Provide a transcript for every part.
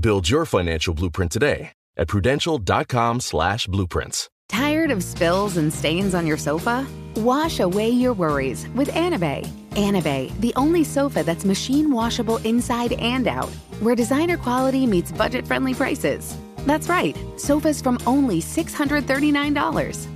Build your financial blueprint today at prudential.com slash blueprints. Tired of spills and stains on your sofa? Wash away your worries with Anabei. Anabei, the only sofa that's machine washable inside and out, where designer quality meets budget friendly prices. That's right, sofas from only $639.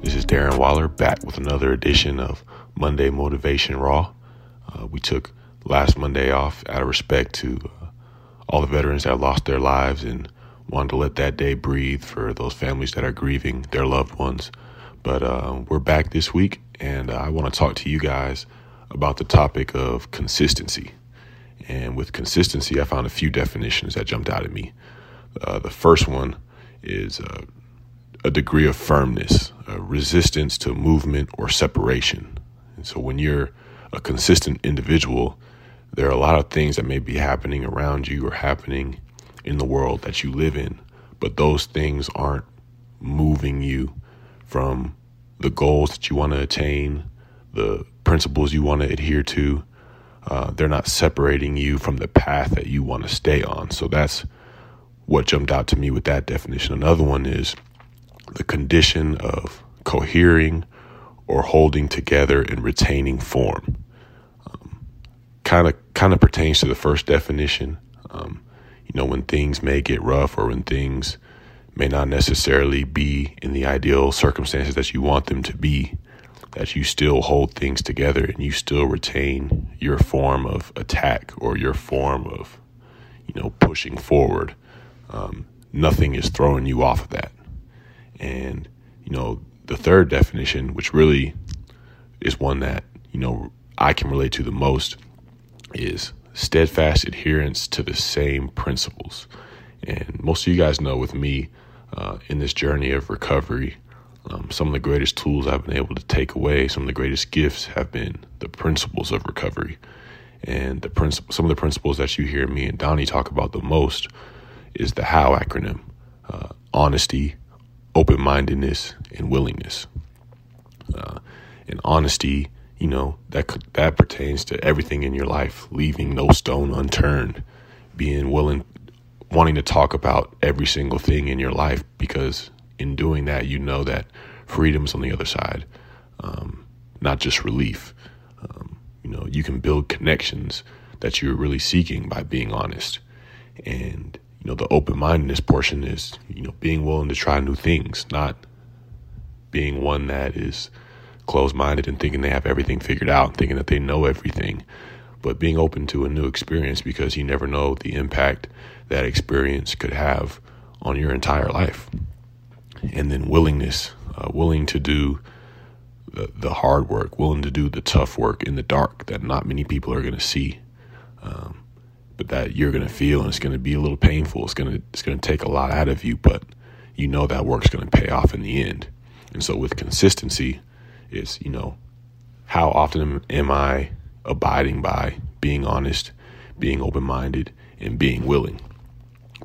This is Darren Waller back with another edition of Monday Motivation Raw. Uh, we took last Monday off out of respect to uh, all the veterans that lost their lives and wanted to let that day breathe for those families that are grieving their loved ones. But uh, we're back this week, and I want to talk to you guys about the topic of consistency. And with consistency, I found a few definitions that jumped out at me. Uh, the first one is uh, a degree of firmness, a resistance to movement or separation. And so when you're a consistent individual, there are a lot of things that may be happening around you or happening in the world that you live in, but those things aren't moving you from the goals that you want to attain, the principles you want to adhere to. Uh, they're not separating you from the path that you want to stay on. So that's what jumped out to me with that definition. Another one is the condition of cohering or holding together and retaining form. Kind of kind of pertains to the first definition. Um, you know, when things may get rough or when things may not necessarily be in the ideal circumstances that you want them to be, that you still hold things together and you still retain your form of attack or your form of, you know, pushing forward. Um, nothing is throwing you off of that. And, you know, the third definition, which really is one that, you know, I can relate to the most, is steadfast adherence to the same principles. And most of you guys know with me uh, in this journey of recovery, um, some of the greatest tools I've been able to take away, some of the greatest gifts have been the principles of recovery. And the princip- some of the principles that you hear me and Donnie talk about the most is the HOW acronym uh, honesty, open mindedness and willingness. Uh, and honesty, you know, that that pertains to everything in your life, leaving no stone unturned, being willing, wanting to talk about every single thing in your life, because in doing that, you know that freedom's on the other side, um, not just relief. Um, you know, you can build connections that you're really seeking by being honest, and you know, the open mindedness portion is, you know, being willing to try new things, not being one that is closed minded and thinking they have everything figured out, thinking that they know everything, but being open to a new experience because you never know the impact that experience could have on your entire life. And then willingness, uh, willing to do the, the hard work, willing to do the tough work in the dark that not many people are going to see, um, but that you're going to feel and it's going to be a little painful. It's going to it's going to take a lot out of you, but you know that work's going to pay off in the end. And so with consistency, is you know how often am I abiding by being honest, being open minded, and being willing?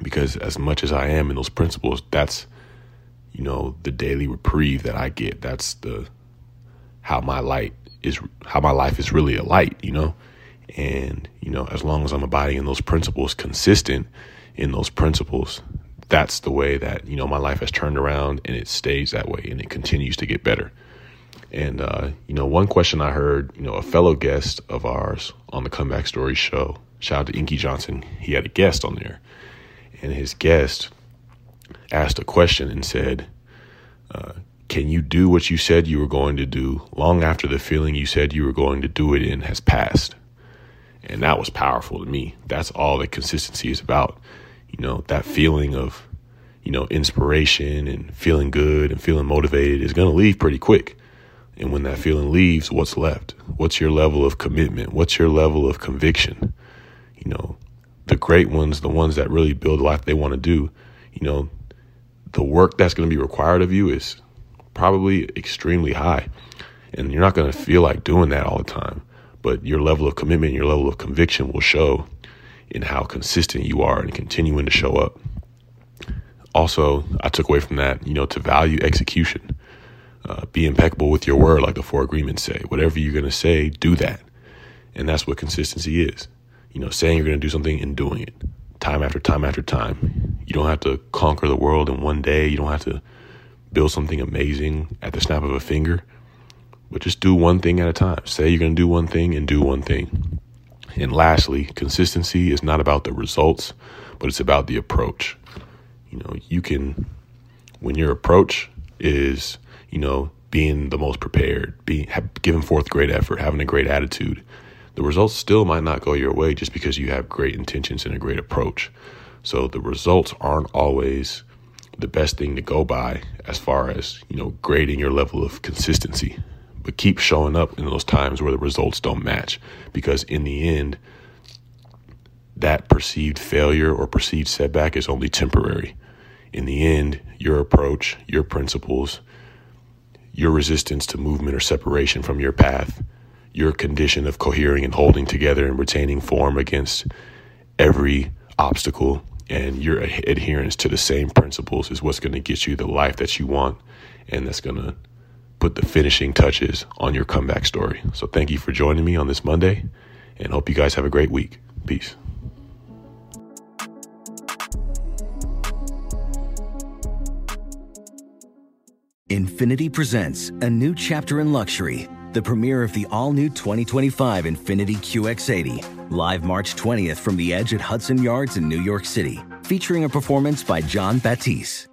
Because as much as I am in those principles, that's you know the daily reprieve that I get. That's the how my light is how my life is really a light, you know? And, you know, as long as I'm abiding in those principles, consistent in those principles, that's the way that, you know, my life has turned around and it stays that way and it continues to get better. And, uh, you know, one question I heard, you know, a fellow guest of ours on the Comeback Story show, shout out to Inky Johnson, he had a guest on there. And his guest asked a question and said, uh, can you do what you said you were going to do long after the feeling you said you were going to do it in has passed? And that was powerful to me. That's all that consistency is about. You know, that feeling of, you know, inspiration and feeling good and feeling motivated is going to leave pretty quick. And when that feeling leaves, what's left? What's your level of commitment? What's your level of conviction? You know, the great ones, the ones that really build life they want to do, you know, the work that's going to be required of you is probably extremely high. And you're not going to feel like doing that all the time. But your level of commitment, your level of conviction will show in how consistent you are and continuing to show up. Also, I took away from that, you know, to value execution. Uh, be impeccable with your word, like the four agreements say. Whatever you're going to say, do that. And that's what consistency is. You know, saying you're going to do something and doing it time after time after time. You don't have to conquer the world in one day. You don't have to build something amazing at the snap of a finger, but just do one thing at a time. Say you're going to do one thing and do one thing. And lastly, consistency is not about the results, but it's about the approach. You know, you can, when your approach is, you know, being the most prepared, being giving forth great effort, having a great attitude, the results still might not go your way just because you have great intentions and a great approach. So the results aren't always the best thing to go by as far as, you know, grading your level of consistency. But keep showing up in those times where the results don't match because in the end, that perceived failure or perceived setback is only temporary. In the end, your approach, your principles, your resistance to movement or separation from your path, your condition of cohering and holding together and retaining form against every obstacle and your adherence to the same principles is what's going to get you the life that you want and that's going to put the finishing touches on your comeback story. So thank you for joining me on this Monday and hope you guys have a great week. Peace. Infiniti presents a new chapter in luxury, the premiere of the all new 2025 Infiniti QX80 Live March 20th from the edge at Hudson Yards in New York City, featuring a performance by Jon Batiste.